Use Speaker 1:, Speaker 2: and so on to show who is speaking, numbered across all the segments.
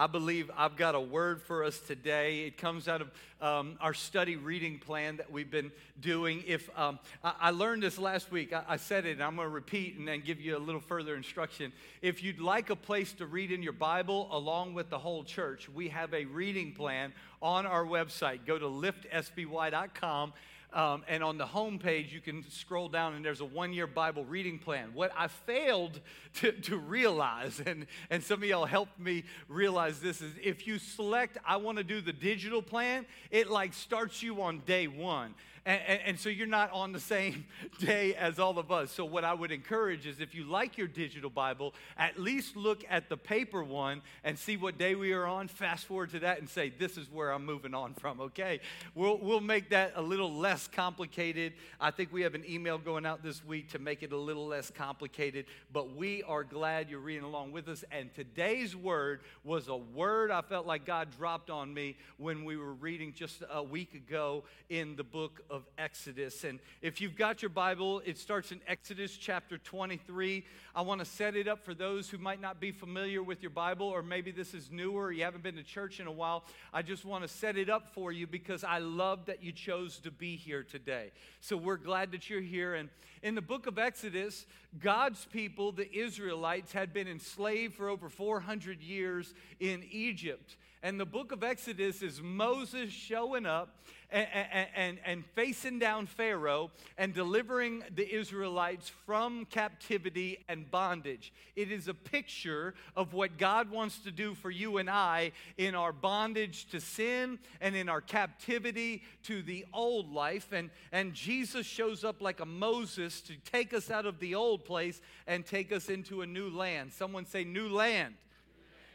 Speaker 1: I believe I've got a word for us today. It comes out of um, our study reading plan that we've been doing. If um, I, I, learned this last week, I, I said it, and I'm going to repeat and then give you a little further instruction. If you'd like a place to read in your Bible along with the whole church, we have a reading plan on our website. Go to liftsby.com um, and on the home page, you can scroll down and there's a one year Bible reading plan. What I failed to, to realize, and, and some of y'all helped me realize this, is if you select, I want to do the digital plan, it like starts you on day one. And, and, and, so you're not on the same day as all of us. So, what I would encourage is if you like your digital Bible, at least look at the paper one and see what day we are on. Fast forward to that and say, This is where I'm moving on from, okay? We'll, we'll make that a little less complicated. I think we have an email going out this week to make it a little less complicated, but we are glad you're reading along with us. And today's word was a word I felt like God dropped on me when we were reading just a week ago in the book of Exodus. And if you've got your Bible, it starts in Exodus chapter 23. I want to set it up for those who might not be familiar with your Bible, or maybe this is newer, you haven't been to church in a while. I just want to set it up for you because I love that you chose to be here today. So we're glad that you're here. And in the book of Exodus, God's people, the Israelites, had been enslaved for over 400 years in Egypt. And the book of Exodus is Moses showing up and, and, facing down Pharaoh and delivering the Israelites from captivity and bondage. It is a picture of what God wants to do for you and I in our bondage to sin and in our captivity to the old life. And, and Jesus shows up like a Moses to take us out of the old place and take us into a new land. Someone say, New land.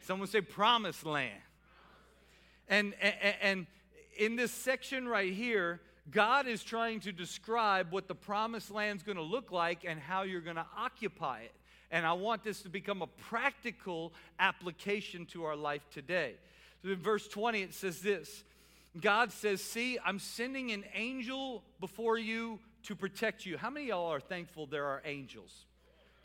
Speaker 1: Someone say, Promised land. And, and, and in this section right here, God is trying to describe what the promised land is going to look like and how you're going to occupy it. And I want this to become a practical application to our life today. So in verse 20, it says this God says, See, I'm sending an angel before you to protect you. How many y'all are thankful there are angels?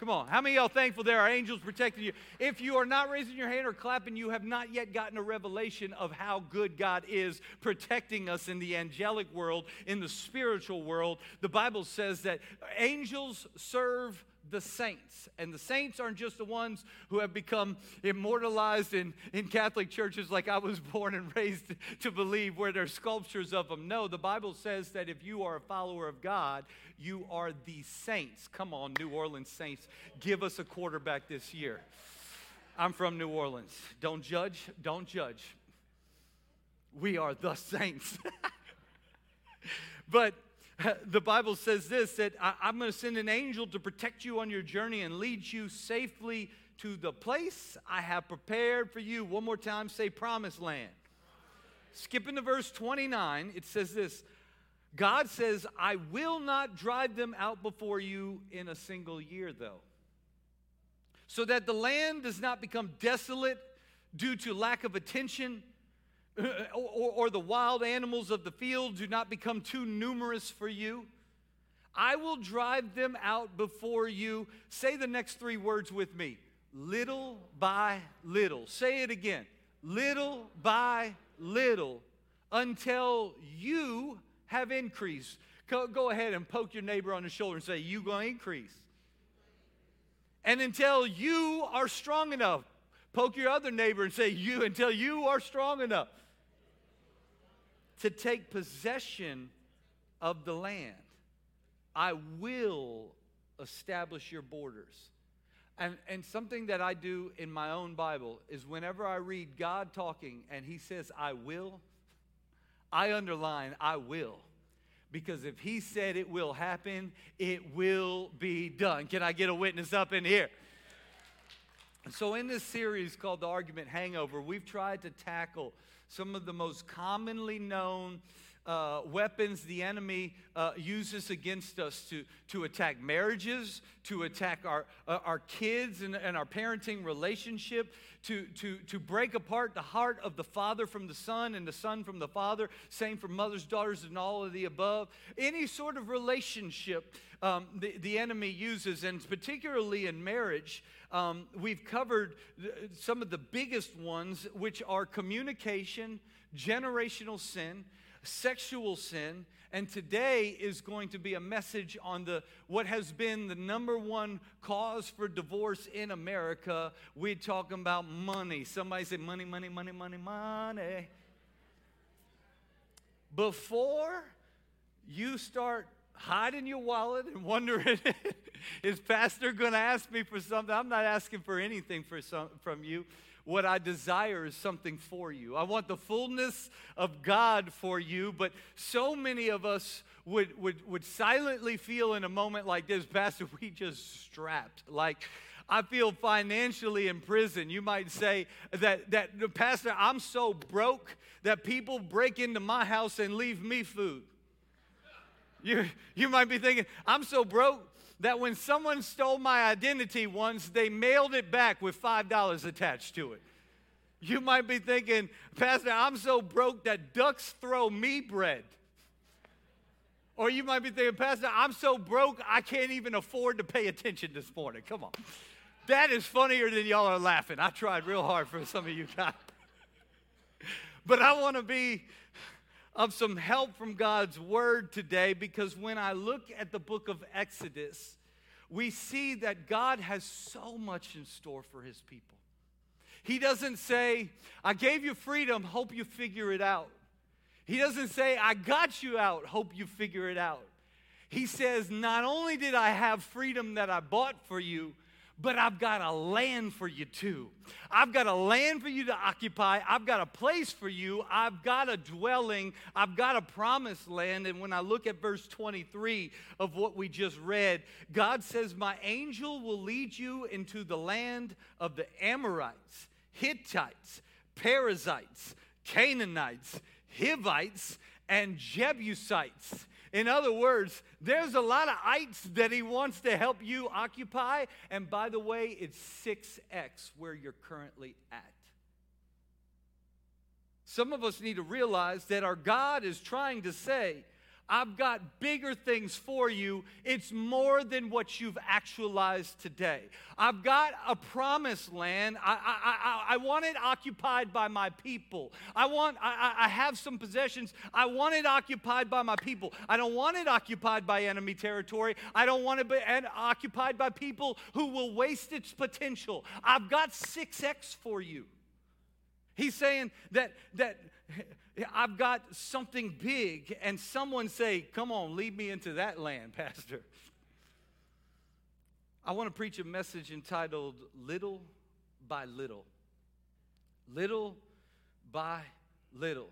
Speaker 1: Come on. How many y'all thankful there are angels protecting you? If you are not raising your hand or clapping, you have not yet gotten a revelation of how good God is protecting us in the angelic world, in the spiritual world. The Bible says that angels serve the saints. And the saints aren't just the ones who have become immortalized in, in Catholic churches like I was born and raised to believe, where there's sculptures of them. No, the Bible says that if you are a follower of God, you are the saints. Come on, New Orleans Saints, give us a quarterback this year. I'm from New Orleans. Don't judge, don't judge. We are the saints. but the Bible says this that I'm going to send an angel to protect you on your journey and lead you safely to the place I have prepared for you. One more time, say promised land. Skipping to verse 29, it says this God says, I will not drive them out before you in a single year, though, so that the land does not become desolate due to lack of attention or, or, the wild animals of the field do not become too numerous for you. I will drive them out before you. Say the next three words with me little by little. Say it again little by little until you have increased. Go, go ahead and poke your neighbor on the shoulder and say, You going to increase. And until you are strong enough, poke your other neighbor and say, You until you are strong enough to take possession of the land. I will establish your borders. And, and something that I do in my own Bible is whenever I read God talking and he says, I will, I underline, I will. Because if he said it will happen, it will be done. Can I get a witness up in here? So, in this series called The Argument Hangover, we've tried to tackle some of the most commonly known uh, weapons the enemy uh, uses against us to, to attack marriages, to attack our, uh, our kids and, and our parenting relationship, to, to, to break apart the heart of the father from the son and the son from the father, same for mothers, daughters, and all of the above. Any sort of relationship um, the, the enemy uses, and particularly in marriage, um, we've covered some of the biggest ones, which are communication, generational sin, sexual sin, and today is going to be a message on the what has been the number one cause for divorce in America. We're talking about money. Somebody say money, money, money, money, money. Before you start hiding your wallet and wondering, is pastor going to ask me for something? I'm not asking for anything for some, from you. What I desire is something for you. I want the fullness of God for you, but so many of us would, would, would silently feel in a moment like this, Pastor, we just strapped. Like, I feel financially in prison. You might say that, that Pastor, I'm so broke that people break into my house and leave me food. You, you might be thinking, I'm so broke that when someone stole my identity once, they mailed it back with $5 attached to it. You might be thinking, Pastor, I'm so broke that ducks throw me bread. Or you might be thinking, Pastor, I'm so broke I can't even afford to pay attention this morning. Come on. That is funnier than y'all are laughing. I tried real hard for some of you guys. But I want to be of some help from God's word today because when I look at the book of Exodus, we see that God has so much in store for his people. He doesn't say, I gave you freedom, hope you figure it out. He doesn't say, I got you out, hope you figure it out. He says, Not only did I have freedom that I bought for you, but I've got a land for you too. I've got a land for you to occupy. I've got a place for you. I've got a dwelling. I've got a promised land. And when I look at verse 23 of what we just read, God says, My angel will lead you into the land of the Amorites, Hittites, Perizzites, Canaanites, Hivites, and Jebusites. In other words, there's a lot of ites that he wants to help you occupy. And by the way, it's 6x where you're currently at. Some of us need to realize that our God is trying to say, I've got bigger things for you. It's more than what you've actualized today. I've got a promised land. I, I, I, I want it occupied by my people. I want, I, I have some possessions. I want it occupied by my people. I don't want it occupied by enemy territory. I don't want it be, occupied by people who will waste its potential. I've got 6X for you. He's saying that, that I've got something big, and someone say, Come on, lead me into that land, Pastor. I want to preach a message entitled Little by Little. Little by Little.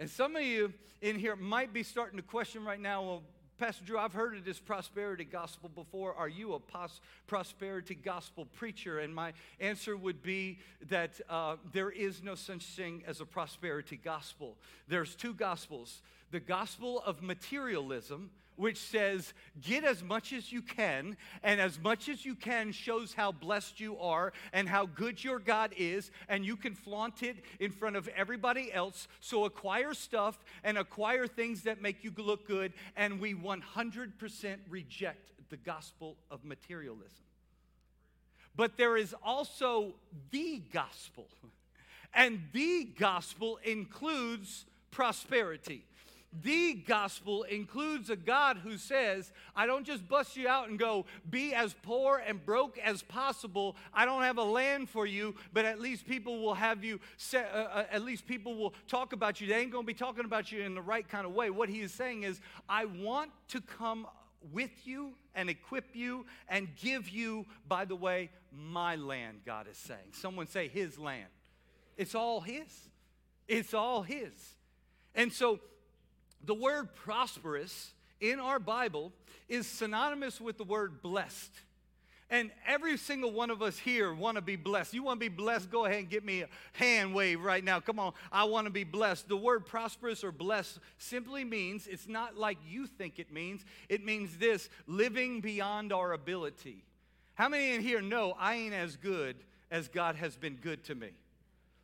Speaker 1: And some of you in here might be starting to question right now, well, Pastor Drew, I've heard of this prosperity gospel before. Are you a pos- prosperity gospel preacher? And my answer would be that uh, there is no such thing as a prosperity gospel. There's two gospels the gospel of materialism, which says, get as much as you can, and as much as you can shows how blessed you are and how good your God is, and you can flaunt it in front of everybody else. So acquire stuff and acquire things that make you look good, and we 100% reject the gospel of materialism. But there is also the gospel, and the gospel includes prosperity the gospel includes a God who says, I don't just bust you out and go, be as poor and broke as possible. I don't have a land for you, but at least people will have you, uh, uh, at least people will talk about you. They ain't going to be talking about you in the right kind of way. What he is saying is, I want to come with you and equip you and give you, by the way, my land, God is saying. Someone say, His land. It's all His. It's all His. And so, the word prosperous in our Bible is synonymous with the word blessed. And every single one of us here want to be blessed. You want to be blessed? Go ahead and give me a hand wave right now. Come on. I want to be blessed. The word prosperous or blessed simply means it's not like you think it means. It means this living beyond our ability. How many in here know I ain't as good as God has been good to me?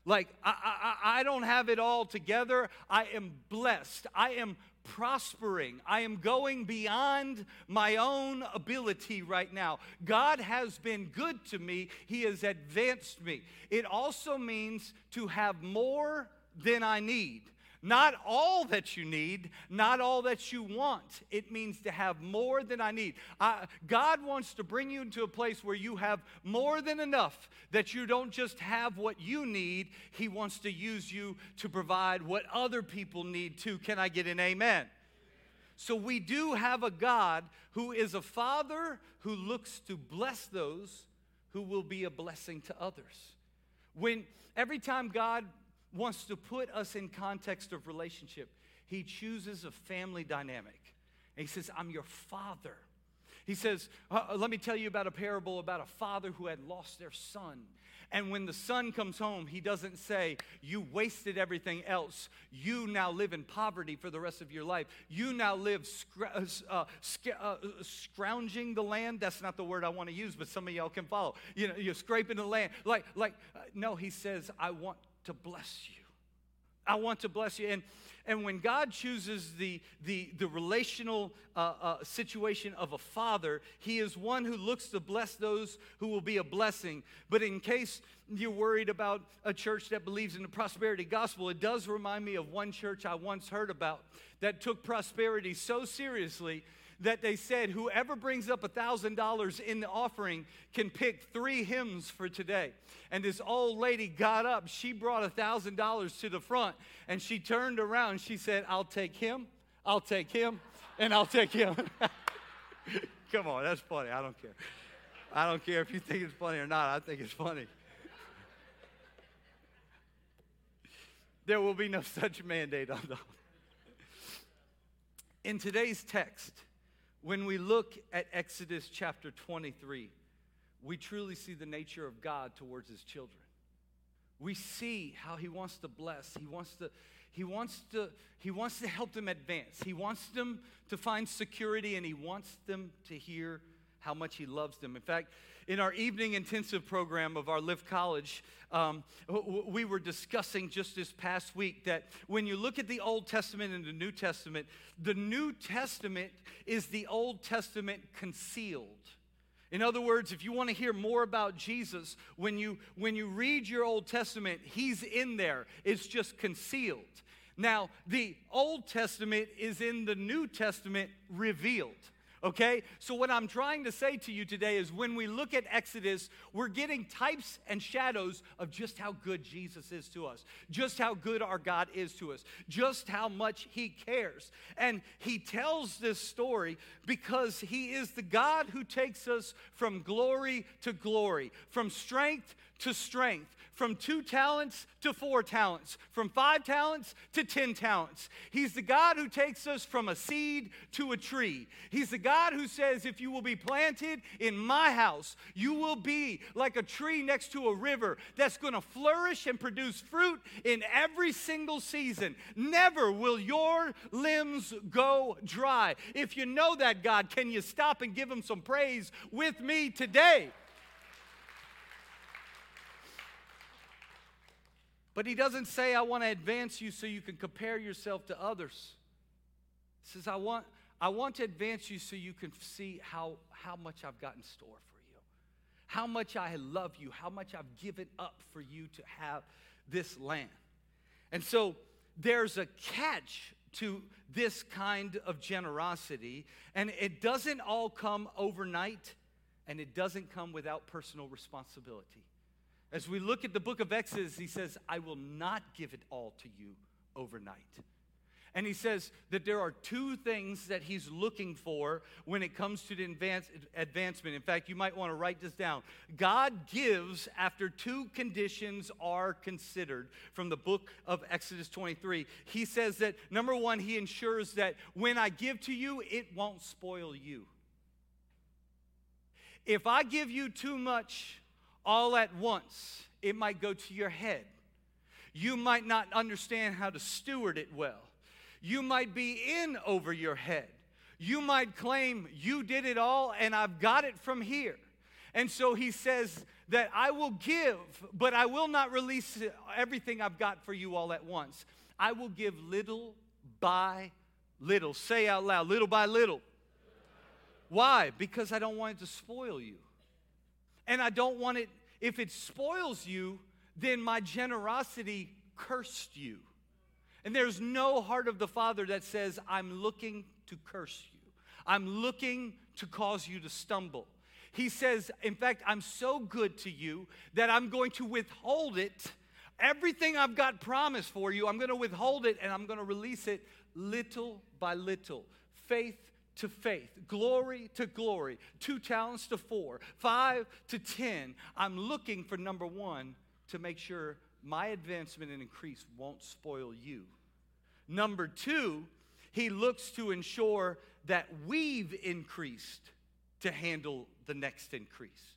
Speaker 1: Like, I, I, I don't have it all together. I am blessed. I am prospering. I am going beyond my own ability right now. God has been good to me, He has advanced me. It also means to have more than I need. Not all that you need, not all that you want. It means to have more than I need. I, God wants to bring you into a place where you have more than enough, that you don't just have what you need. He wants to use you to provide what other people need too. Can I get an amen? So we do have a God who is a father who looks to bless those who will be a blessing to others. When every time God wants to put us in context of relationship. He chooses a family dynamic. And he says, I'm your father. He says, uh, uh, Let me tell you about a parable about a father who had lost their son. And when the son comes home, he doesn't say, You wasted everything else. You now live in poverty for the rest of your life. You now live uh, uh, uh, scrounging the land. That's not the word I want to use, but some of y'all can follow. You know, you're scraping the land. Like, like uh, no, he says, I want to bless you. I want to bless you. And, and when God chooses the, the, the relational uh, uh, situation of a father, he is one who looks to bless those who will be a blessing. But in case you're worried about a church that believes in the prosperity gospel, it does remind me of one church I once heard about that took prosperity so seriously that they said whoever brings up a $1,000 in the offering can pick three hymns for today. And this old lady got up. She brought a $1,000 to the front and she turned around. She said, I'll take him, I'll take him, and I'll take him. Come on, that's funny. I don't care. I don't care if you think it's funny or not. I think it's funny. There will be no such mandate on the. In today's text, when we look at Exodus chapter 23, we truly see the nature of God towards his children. We see how he wants to bless. He wants to, he wants to, he wants to help them advance. He wants them to find security and he wants them to hear how much he loves them. In fact, in our evening intensive program of our LiFT College, um, we were discussing just this past week that when you look at the Old Testament and the New Testament, the New Testament is the Old Testament concealed. In other words, if you want to hear more about Jesus, when you, when you read your Old Testament, he's in there. It's just concealed. Now, the Old Testament is in the New Testament revealed okay? So, what I'm trying to say to you today is when we look at Exodus, we're getting types and shadows of just how good Jesus is to us, just how good our God is to us, just how much He cares. And He tells this story because He is the God who takes us from glory to glory, from strength to strength, from two talents to four talents, from five talents to 10 talents. He's the God who takes us from a seed to a tree. He's the God who says, if you will be planted in my house, you will be like a tree next to a river that's going to flourish and produce fruit in every single season. Never will your limbs go dry. If you know that, God, can you stop and give him some praise with me today? But he doesn't say, I want to advance you so you can compare yourself to others. He says, I want, I want to advance you so you can see how, how much I've got in store for you, how much I love you, how much I've given up for you to have this land. And so there's a catch to this kind of generosity, and it doesn't all come overnight, and it doesn't come without personal responsibility. As we look at the book of Exodus, he says, I will not give it all to you overnight. And he says that there are two things that he's looking for when it comes to the advance, advancement. In fact, you might want to write this down. God gives after two conditions are considered from the book of Exodus 23. He says that number one, he ensures that when I give to you, it won't spoil you. If I give you too much all at once, it might go to your head. You might not understand how to steward it well. You might be in over your head. You might claim you did it all and I've got it from here. And so he says that I will give, but I will not release everything I've got for you all at once. I will give little by little. Say out loud, little by little. Why? Because I don't want it to spoil you. And I don't want it, if it spoils you, then my generosity cursed you. And there's no heart of the Father that says, I'm looking to curse you. I'm looking to cause you to stumble. He says, In fact, I'm so good to you that I'm going to withhold it. Everything I've got promised for you, I'm going to withhold it and I'm going to release it little by little. Faith to faith, glory to glory, two talents to four, five to ten. I'm looking for number one to make sure my advancement and increase won't spoil you. Number two, he looks to ensure that we've increased to handle the next increase.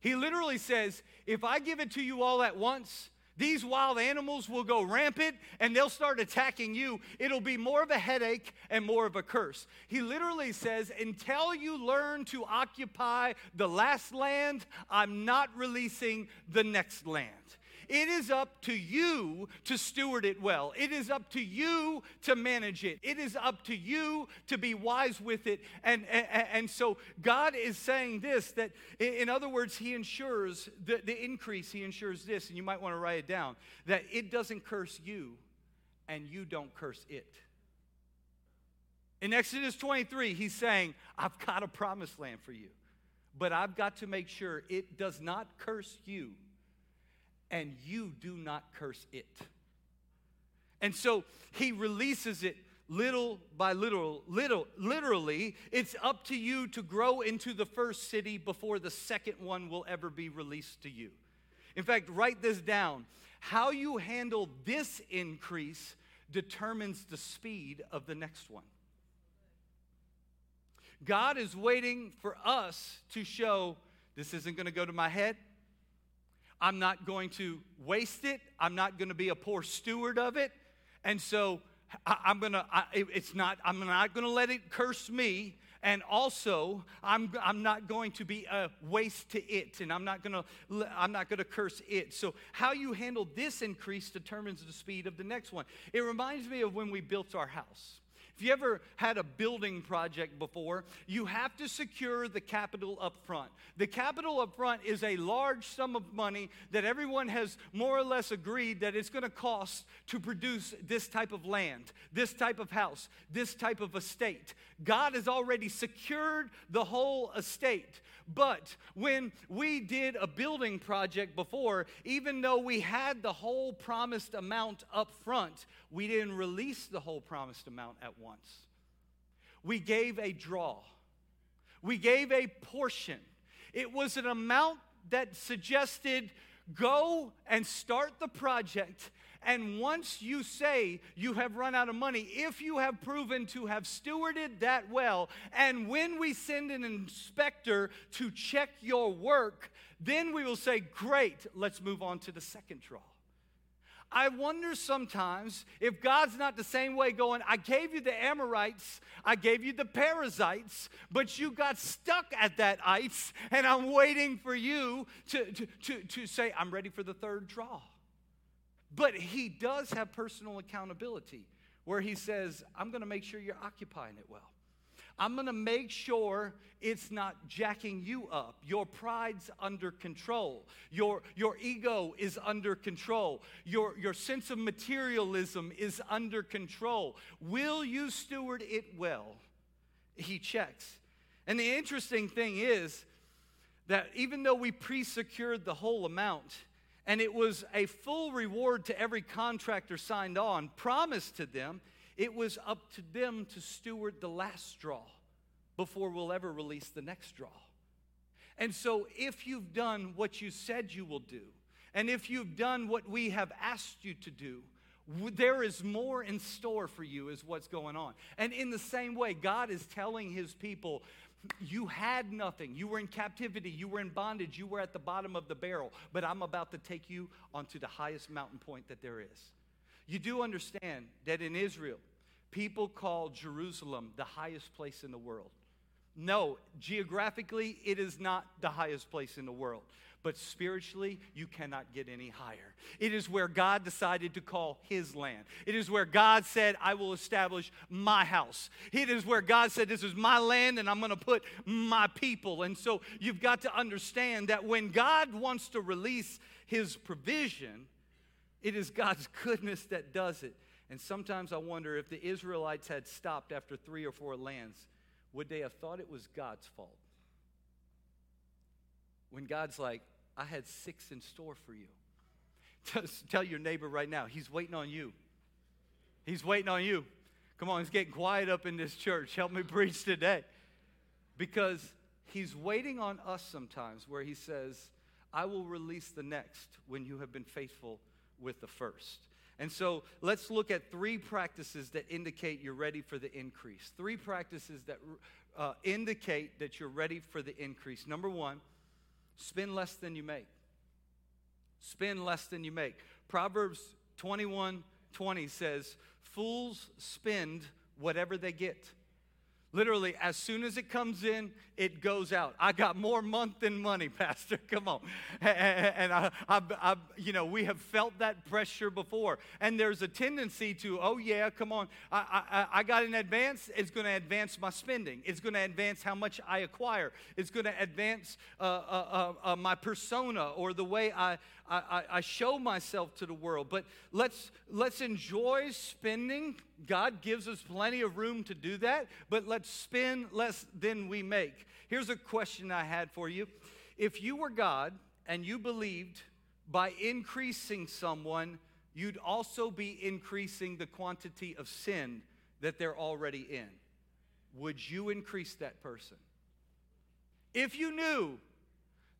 Speaker 1: He literally says, if I give it to you all at once, these wild animals will go rampant and they'll start attacking you. It'll be more of a headache and more of a curse. He literally says, Until you learn to occupy the last land, I'm not releasing the next land. It is up to you to steward it well. It is up to you to manage it. It is up to you to be wise with it. And, and, and so God is saying this that, in other words, He ensures the, the increase, He ensures this, and you might want to write it down that it doesn't curse you and you don't curse it. In Exodus 23, he's saying, I've got a promised land for you, but I've got to make sure it does not curse you and you do not curse it. And so he releases it little by little, little, literally, it's up to you to grow into the first city before the second one will ever be released to you. In fact, write this down. How you handle this increase determines the speed of the next one. God is waiting for us to show this isn't going to go to my head. I'm not going to waste it. I'm not going to be a poor steward of it. And so I, am going to, it's not, I'm not going to let it curse me. And also, I'm, I'm not going to be a waste to it, and I'm not going to I'm not going to curse it. So, how you handle this increase determines the speed of the next one. It reminds me of when we built our house. If you ever had a building project before, you have to secure the capital up front. The capital up front is a large sum of money that everyone has more or less agreed that it's going to cost to produce this type of land, this type of house, this type of estate. God has already secured the whole estate. But when we did a building project before, even though we had the whole promised amount up front, we didn't release the whole promised amount at once. We gave a draw, we gave a portion. It was an amount that suggested go and start the project and once you say you have run out of money, if you have proven to have stewarded that well, and when we send an inspector to check your work, then we will say, Great, let's move on to the second draw. I wonder sometimes if God's not the same way going, I gave you the Amorites, I gave you the Perizzites, but you got stuck at that ice, and I'm waiting for you to, to, to, to say, I'm ready for the third draw. But he does have personal accountability where he says, I'm going to make sure you're occupying it well. I'm going to make sure it's not jacking you up. Your pride's under control. Your, your ego is under control. Your, your sense of materialism is under control. Will you steward it well? He checks. And the interesting thing is that even though we pre secured the whole amount, and it was a full reward to every contractor signed on, promised to them. It was up to them to steward the last straw before we'll ever release the next straw. And so, if you've done what you said you will do, and if you've done what we have asked you to do, there is more in store for you, is what's going on. And in the same way, God is telling his people, you had nothing. You were in captivity. You were in bondage. You were at the bottom of the barrel. But I'm about to take you onto the highest mountain point that there is. You do understand that in Israel, people call Jerusalem the highest place in the world. No, geographically, it is not the highest place in the world. But spiritually, you cannot get any higher. It is where God decided to call his land. It is where God said, I will establish my house. It is where God said, This is my land and I'm going to put my people. And so you've got to understand that when God wants to release his provision, it is God's goodness that does it. And sometimes I wonder if the Israelites had stopped after three or four lands, would they have thought it was God's fault? When God's like, I had six in store for you. Tell your neighbor right now, he's waiting on you. He's waiting on you. Come on, it's getting quiet up in this church. Help me preach today. Because he's waiting on us sometimes where he says, I will release the next when you have been faithful with the first. And so let's look at three practices that indicate you're ready for the increase. Three practices that uh, indicate that you're ready for the increase. Number one, spend less than you make. Spend less than you make. Proverbs 21 20 says, Fools spend whatever they get. Literally, as soon as it comes in, it goes out. I got more month than money, Pastor. Come on. And I, I, I, you know, we have felt that pressure before. And there's a tendency to, oh, yeah, come on. I, I, I got an advance. It's going to advance my spending. It's going to advance how much I acquire. It's going to advance uh, uh, uh, uh, my persona or the way I, I, I show myself to the world. But let's, let's enjoy spending. God gives us plenty of room to do that, but let's spend less than we make. Here's a question I had for you. If you were God and you believed by increasing someone, you'd also be increasing the quantity of sin that they're already in, would you increase that person? If you knew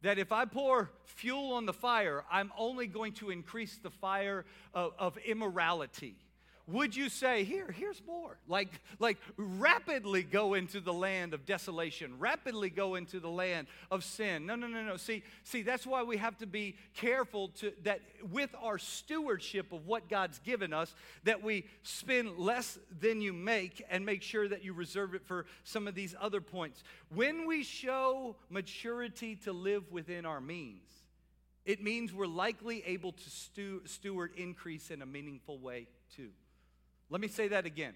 Speaker 1: that if I pour fuel on the fire, I'm only going to increase the fire of, of immorality would you say, here, here's more? Like, like rapidly go into the land of desolation, rapidly go into the land of sin. No, no, no, no. See, see, that's why we have to be careful to that with our stewardship of what God's given us, that we spend less than you make and make sure that you reserve it for some of these other points. When we show maturity to live within our means, it means we're likely able to steward increase in a meaningful way too. Let me say that again.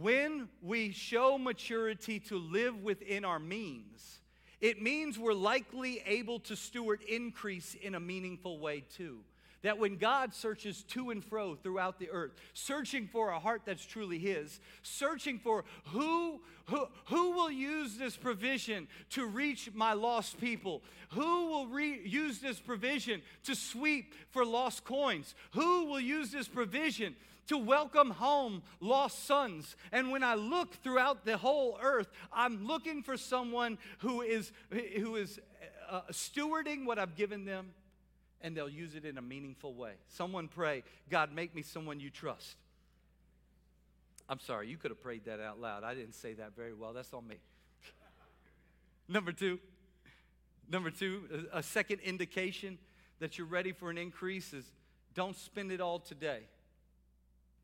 Speaker 1: When we show maturity to live within our means, it means we're likely able to steward increase in a meaningful way too. That when God searches to and fro throughout the earth, searching for a heart that's truly His, searching for who, who, who will use this provision to reach my lost people, who will re- use this provision to sweep for lost coins, who will use this provision to welcome home lost sons. And when I look throughout the whole earth, I'm looking for someone who is, who is uh, stewarding what I've given them and they'll use it in a meaningful way. Someone pray, God, make me someone you trust. I'm sorry, you could have prayed that out loud. I didn't say that very well. That's on me. number two, number two, a second indication that you're ready for an increase is don't spend it all today.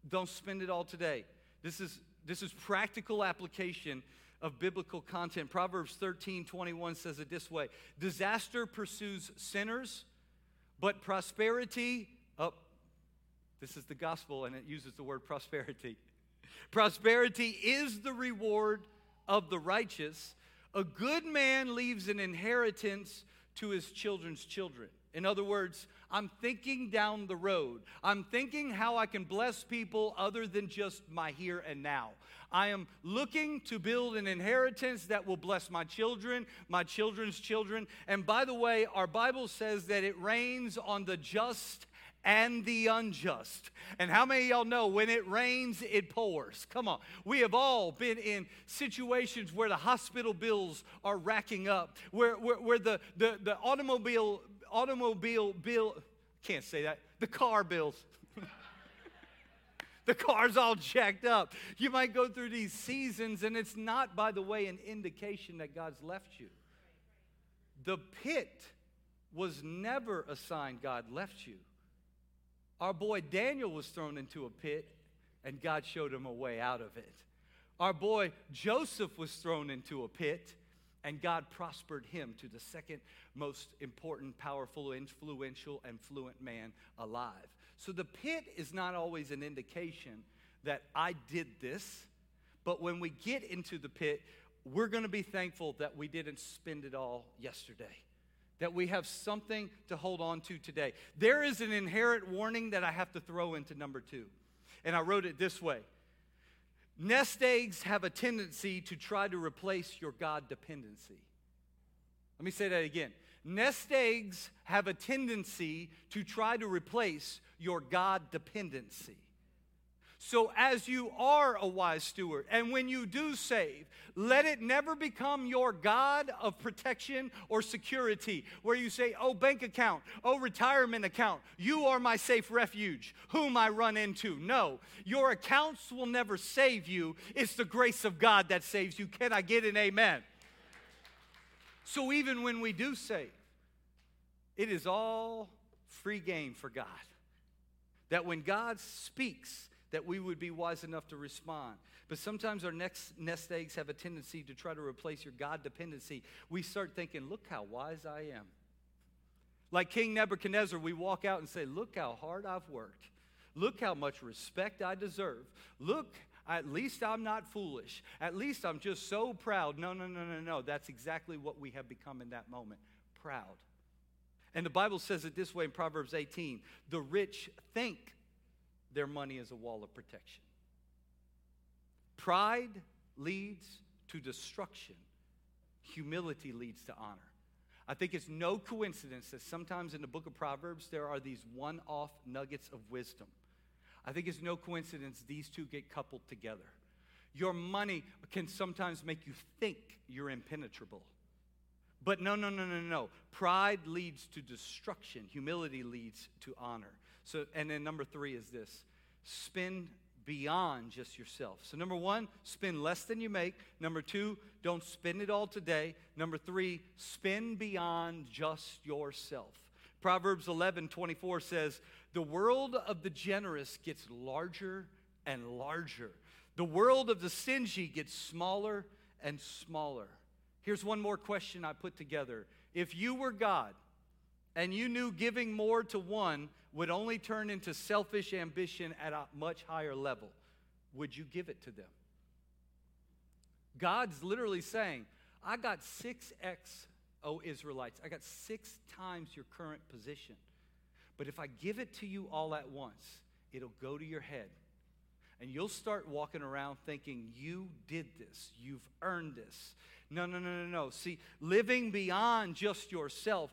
Speaker 1: Don't spend it all today. This is, this is practical application of biblical content. Proverbs 13 21 says it this way Disaster pursues sinners, but prosperity, oh, this is the gospel and it uses the word prosperity. Prosperity is the reward of the righteous. A good man leaves an inheritance to his children's children. In other words, I'm thinking down the road. I'm thinking how I can bless people other than just my here and now. I am looking to build an inheritance that will bless my children, my children's children. And by the way, our Bible says that it rains on the just and the unjust. And how many y'all know when it rains, it pours? Come on. We have all been in situations where the hospital bills are racking up, where, where, where the, the, the automobile automobile bill, can't say that, the car bills. The car's all jacked up. You might go through these seasons, and it's not, by the way, an indication that God's left you. The pit was never a sign God left you. Our boy Daniel was thrown into a pit, and God showed him a way out of it. Our boy Joseph was thrown into a pit, and God prospered him to the second most important, powerful, influential, and fluent man alive. So the pit is not always an indication that I did this, but when we get into the pit, we're going to be thankful that we didn't spend it all yesterday. That we have something to hold on to today. There is an inherent warning that I have to throw into number two. And I wrote it this way Nest eggs have a tendency to try to replace your God dependency. Let me say that again. Nest eggs have a tendency to try to replace your God dependency. So, as you are a wise steward, and when you do save, let it never become your God of protection or security, where you say, Oh, bank account, oh, retirement account, you are my safe refuge, whom I run into. No, your accounts will never save you. It's the grace of God that saves you. Can I get an amen? So, even when we do save, it is all free game for God. That when God speaks, that we would be wise enough to respond. But sometimes our next nest eggs have a tendency to try to replace your God dependency. We start thinking, look how wise I am. Like King Nebuchadnezzar, we walk out and say, look how hard I've worked. Look how much respect I deserve. Look, at least I'm not foolish. At least I'm just so proud. No, no, no, no, no. That's exactly what we have become in that moment proud. And the Bible says it this way in Proverbs 18 the rich think their money is a wall of protection. Pride leads to destruction, humility leads to honor. I think it's no coincidence that sometimes in the book of Proverbs there are these one off nuggets of wisdom. I think it's no coincidence these two get coupled together. Your money can sometimes make you think you're impenetrable. But no, no, no, no, no. Pride leads to destruction, humility leads to honor. So, and then number three is this spend beyond just yourself. So, number one, spend less than you make. Number two, don't spend it all today. Number three, spend beyond just yourself. Proverbs 11 24 says, The world of the generous gets larger and larger. The world of the stingy gets smaller and smaller. Here's one more question I put together. If you were God and you knew giving more to one would only turn into selfish ambition at a much higher level, would you give it to them? God's literally saying, I got 6x, oh Israelites, I got six times your current position. But if I give it to you all at once, it'll go to your head. And you'll start walking around thinking, You did this, you've earned this. No, no, no, no, no. See, living beyond just yourself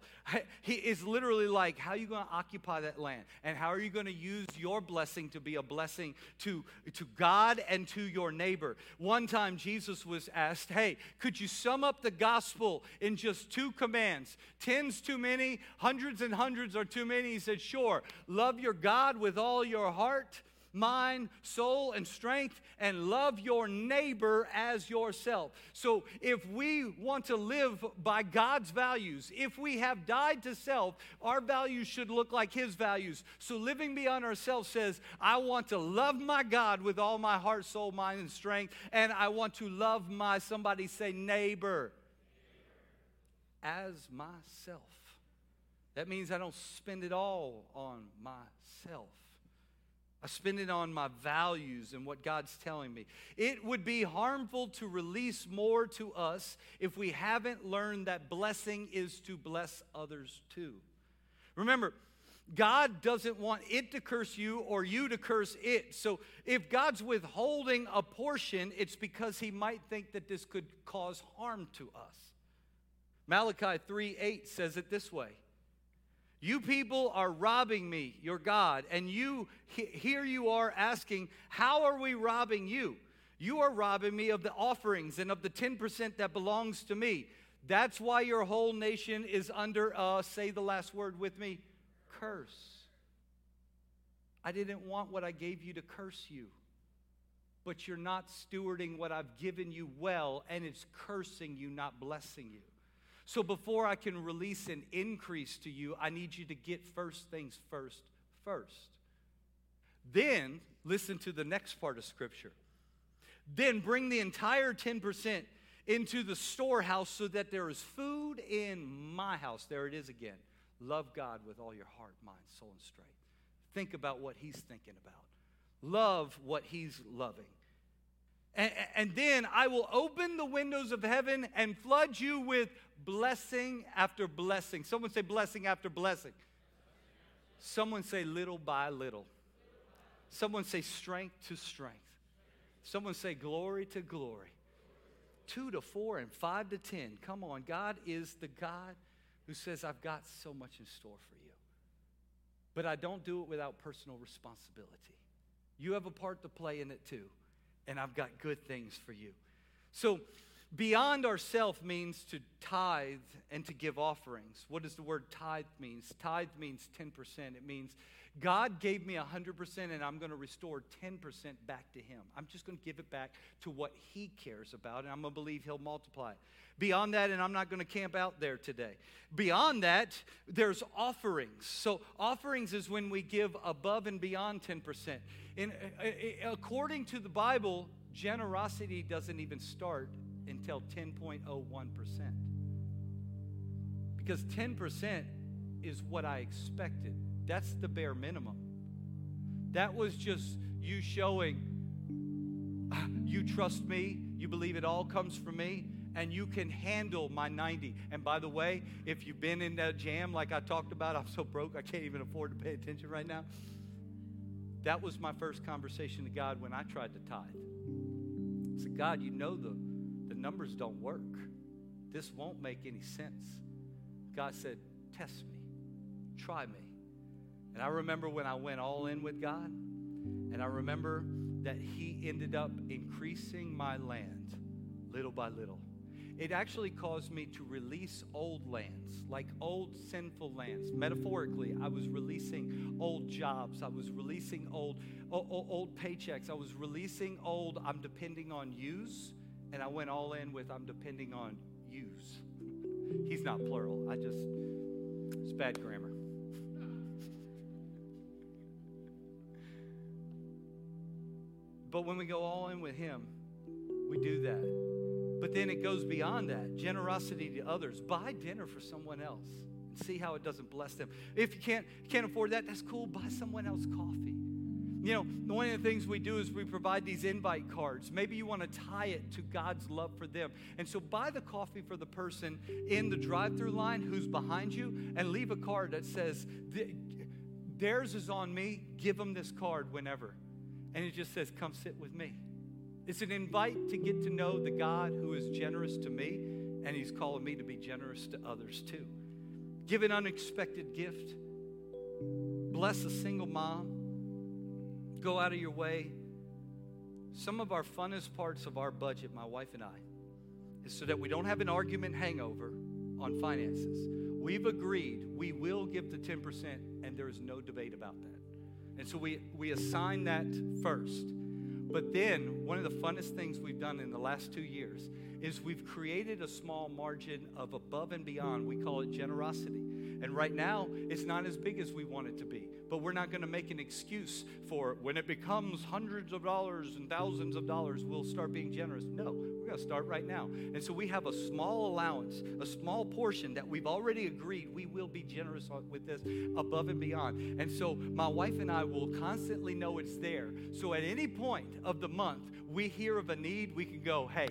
Speaker 1: he is literally like, how are you going to occupy that land? And how are you going to use your blessing to be a blessing to, to God and to your neighbor? One time, Jesus was asked, hey, could you sum up the gospel in just two commands? Ten's too many, hundreds and hundreds are too many. He said, sure. Love your God with all your heart mind, soul, and strength, and love your neighbor as yourself. So, if we want to live by God's values, if we have died to self, our values should look like His values. So, living beyond ourselves says, I want to love my God with all my heart, soul, mind, and strength, and I want to love my, somebody say, neighbor as myself. That means I don't spend it all on myself. I spend it on my values and what God's telling me. It would be harmful to release more to us if we haven't learned that blessing is to bless others too. Remember, God doesn't want it to curse you or you to curse it. So if God's withholding a portion, it's because he might think that this could cause harm to us. Malachi 3 8 says it this way you people are robbing me, your God, and you here you are asking, How are we robbing you? You are robbing me of the offerings and of the 10% that belongs to me. That's why your whole nation is under, uh, say the last word with me, curse. I didn't want what I gave you to curse you. But you're not stewarding what I've given you well, and it's cursing you, not blessing you. So before I can release an increase to you, I need you to get first things first, first. Then, listen to the next part of Scripture. Then bring the entire 10% into the storehouse so that there is food in my house. There it is again. Love God with all your heart, mind, soul, and strength. Think about what He's thinking about. Love what He's loving. And, and, then I will open the windows of heaven and flood you with blessing after blessing. Someone say blessing after blessing. Someone say little by little. Someone say strength to strength. Someone say glory to glory. Two to four and five to ten. Come on, God is the God who says, I've got so much in store for you. But I don't do it without personal responsibility. You have a part to play in it too, and I've got good things for you. So, beyond ourself means to tithe and to give offerings. What does the word tithe means? Tithe means 10%. It means God gave me 100% and I'm going to restore 10% back to Him. I'm just going to give it back to what He cares about and I'm going to believe He'll multiply it. Beyond that, and I'm not going to camp out there today. Beyond that, there's offerings. So, offerings is when we give above and beyond 10%. And uh, uh, according to the Bible, generosity doesn't even start until 10.01%. Because 10% is what I expected that's the bare minimum. That was just you showing ah, you trust me, you believe it all comes from me, and you can handle my 90. And by the way, if you've been in that jam like I talked about, I'm so broke I can't even afford to pay attention right now. That was my first conversation to God when I tried to tithe. I said, God, you know the, the numbers don't work. This won't make any sense. God said, Test me, try me. And I remember when I went all in with God, and I remember that He ended up increasing my land little by little. It actually caused me to release old lands, like old sinful lands. Metaphorically, I was releasing old jobs. I was releasing old, old, old paychecks. I was releasing old, I'm depending on yous. And I went all in with, I'm depending on yous. He's not plural. I just, it's bad grammar. But when we go all in with Him, we do that. But then it goes beyond that generosity to others. Buy dinner for someone else and see how it doesn't bless them. If you can't, can't afford that, that's cool. Buy someone else coffee. You know, one of the things we do is we provide these invite cards. Maybe you want to tie it to God's love for them. And so buy the coffee for the person in the drive through line who's behind you and leave a card that says, Theirs is on me. Give them this card whenever. And it just says, Come sit with me. It's an invite to get to know the God who is generous to me, and He's calling me to be generous to others too. Give an unexpected gift. Bless a single mom. Go out of your way. Some of our funnest parts of our budget, my wife and I, is so that we don't have an argument hangover on finances. We've agreed we will give the 10%, and there is no debate about that. And so we, we assign that first. But then, one of the funnest things we've done in the last two years is we've created a small margin of above and beyond. We call it generosity. And right now, it's not as big as we want it to be. But we're not going to make an excuse for when it becomes hundreds of dollars and thousands of dollars, we'll start being generous. No, we're going to start right now. And so we have a small allowance, a small portion that we've already agreed we will be generous with this above and beyond. And so my wife and I will constantly know it's there. So at any point of the month, we hear of a need, we can go, hey,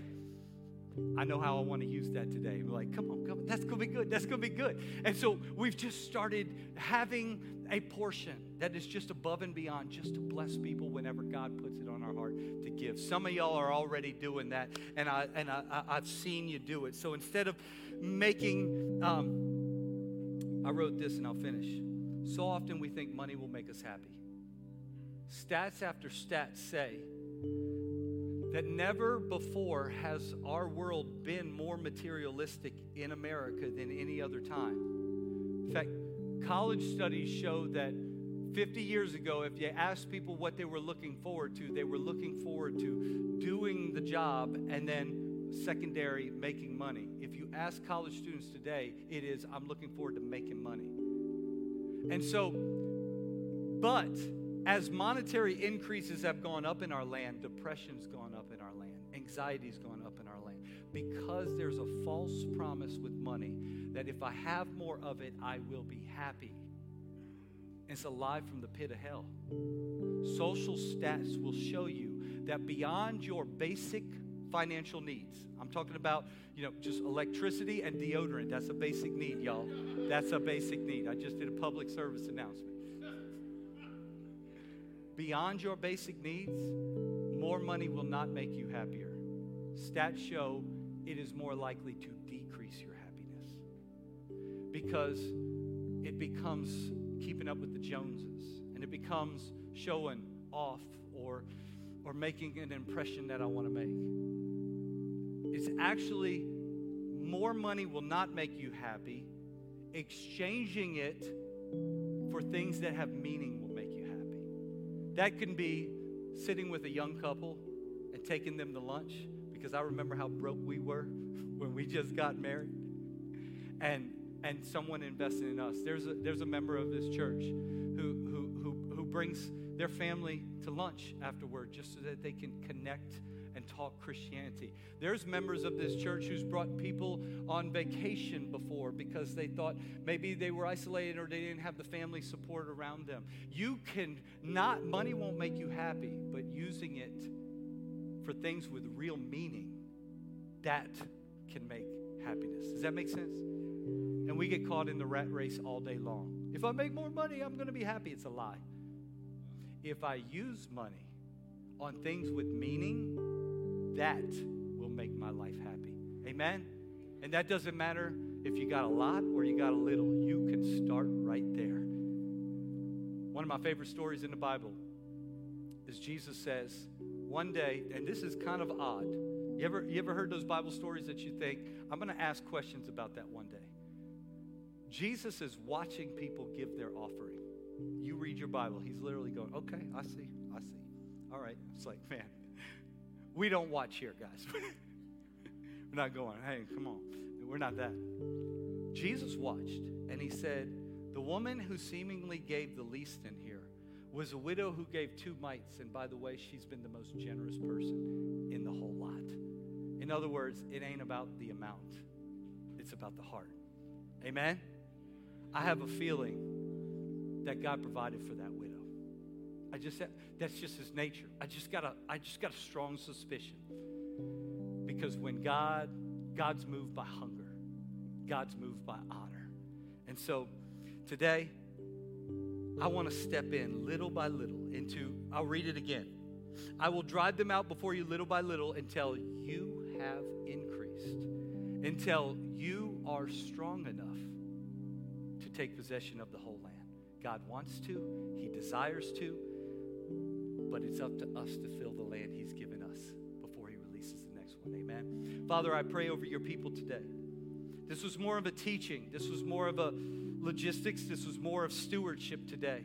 Speaker 1: I know how I want to use that today. We're like, come on, come on, that's going to be good. That's going to be good. And so we've just started having a portion that is just above and beyond, just to bless people whenever God puts it on our heart to give. Some of y'all are already doing that, and I and I, have seen you do it. So instead of making, um, I wrote this, and I'll finish. So often we think money will make us happy. Stats after stats say that never before has our world been more materialistic in America than any other time. In fact, college studies show that 50 years ago, if you asked people what they were looking forward to, they were looking forward to doing the job and then secondary making money. If you ask college students today, it is, I'm looking forward to making money. And so, but as monetary increases have gone up in our land, depression's gone up anxiety's gone up in our land, because there's a false promise with money that if I have more of it, I will be happy. It's a lie from the pit of hell. Social stats will show you that beyond your basic financial needs, I'm talking about, you know, just electricity and deodorant. That's a basic need, y'all. That's a basic need. I just did a public service announcement. Beyond your basic needs, more money will not make you happier. Stats show it is more likely to decrease your happiness because it becomes keeping up with the Joneses, and it becomes showing off or, or making an impression that I want to make. It's actually more money will not make you happy. Exchanging it for things that have meaning will make you happy. That can be sitting with a young couple and taking them to lunch because I remember how broke we were when we just got married. And and someone investing in us. There's a, there's a member of this church who, who, who, who brings their family to lunch afterward just so that they can connect and talk Christianity. There's members of this church who's brought people on vacation before because they thought maybe they were isolated or they didn't have the family support around them. You can not, money won't make you happy, but using it for things with real meaning, that can make happiness. Does that make sense? And we get caught in the rat race all day long. If I make more money, I'm going to be happy. It's a lie. If I use money on things with meaning, that will make my life happy. Amen? And that doesn't matter if you got a lot or you got a little. You can start right there. One of my favorite stories in the Bible is Jesus says, one day, and this is kind of odd. You ever, you ever heard those Bible stories that you think, I'm going to ask questions about that one day? Jesus is watching people give their offering. You read your Bible, he's literally going, okay, I see, I see. All right. It's like, man, we don't watch here, guys. We're not going, hey, come on. We're not that. Jesus watched and he said, The woman who seemingly gave the least in here was a widow who gave two mites. And by the way, she's been the most generous person in the whole lot. In other words, it ain't about the amount, it's about the heart. Amen? I have a feeling that God provided for that widow. I just that's just his nature. I just got a I just got a strong suspicion. Because when God God's moved by hunger, God's moved by honor. And so today I want to step in little by little into I'll read it again. I will drive them out before you little by little until you have increased, until you are strong enough to take possession of the whole land. God wants to, He desires to, but it's up to us to fill the land He's given us before He releases the next one. Amen. Father, I pray over your people today. This was more of a teaching, this was more of a logistics, this was more of stewardship today.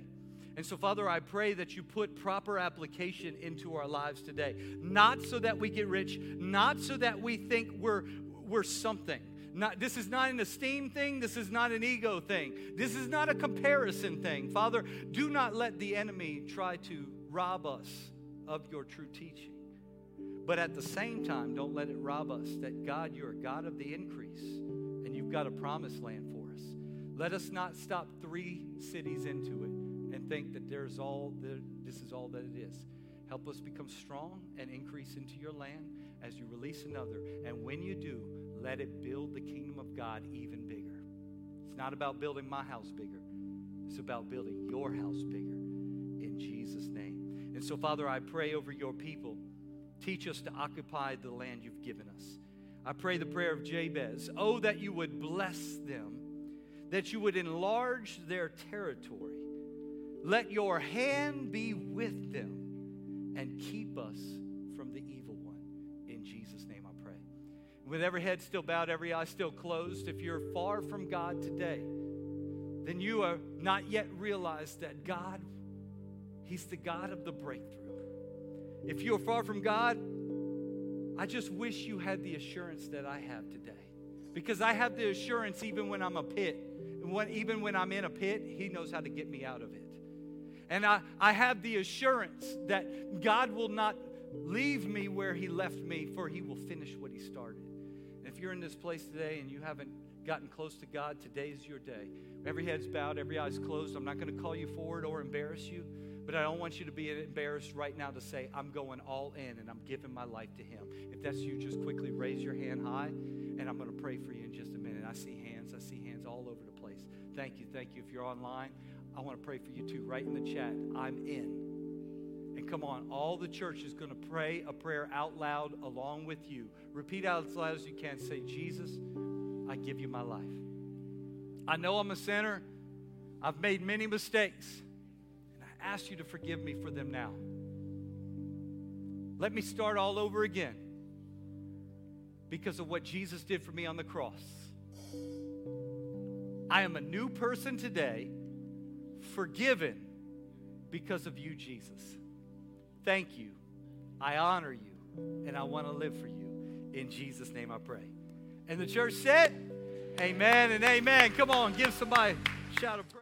Speaker 1: And so, Father, I pray that you put proper application into our lives today. Not so that we get rich, not so that we think we're, we're something, not, this is not an esteem thing. This is not an ego thing. This is not a comparison thing. Father, do not let the enemy try to rob us of your true teaching. But at the same time, don't let it rob us that God, you're a God of the increase and you've got a promised land for us. Let us not stop three cities into it and think that there's all that this is all that it is. Help us become strong and increase into your land as you release another. And when you do, let it build the kingdom of God even bigger. It's not about building my house bigger, it's about building your house bigger in Jesus' name. And so, Father, I pray over your people. Teach us to occupy the land you've given us. I pray the prayer of Jabez. Oh, that you would bless them, that you would enlarge their territory. Let your hand be with them and keep us from the evil one. In Jesus' name I pray. with every head still bowed, every eye still closed, if you're far from God today, then you are not yet realized that God He's the God of the breakthrough. If you're far from God, I just wish you had the assurance that I have today. Because I have the assurance even when I'm a pit, when, even when I'm in a pit, He knows how to get me out of it. And I, I have the assurance that God will not leave me where He left me, for He will finish what He started. And if you're in this place today and you haven't gotten close to God, today's your day. Every head's bowed, every eye's closed. I'm not going to call you forward or embarrass you, but I don't want you to be embarrassed right now to say, I'm going all in and I'm giving my life to Him. If that's you, just quickly raise your hand high, and I'm going to pray for you in just a minute. I see hands, I see hands all over the. Thank you, thank you. If you're online, I want to pray for you too. Write in the chat, I'm in. And come on, all the church is going to pray a prayer out loud along with you. Repeat out as loud as you can. Say, Jesus, I give you my life. I know I'm a sinner. I've made many mistakes. And I ask you to forgive me for them now. Let me start all over again because of what Jesus did for me on the cross. I am a new person today, forgiven because of you, Jesus. Thank you. I honor you, and I want to live for you. In Jesus' name I pray. And the church said, Amen and amen. Come on, give somebody a shout of praise.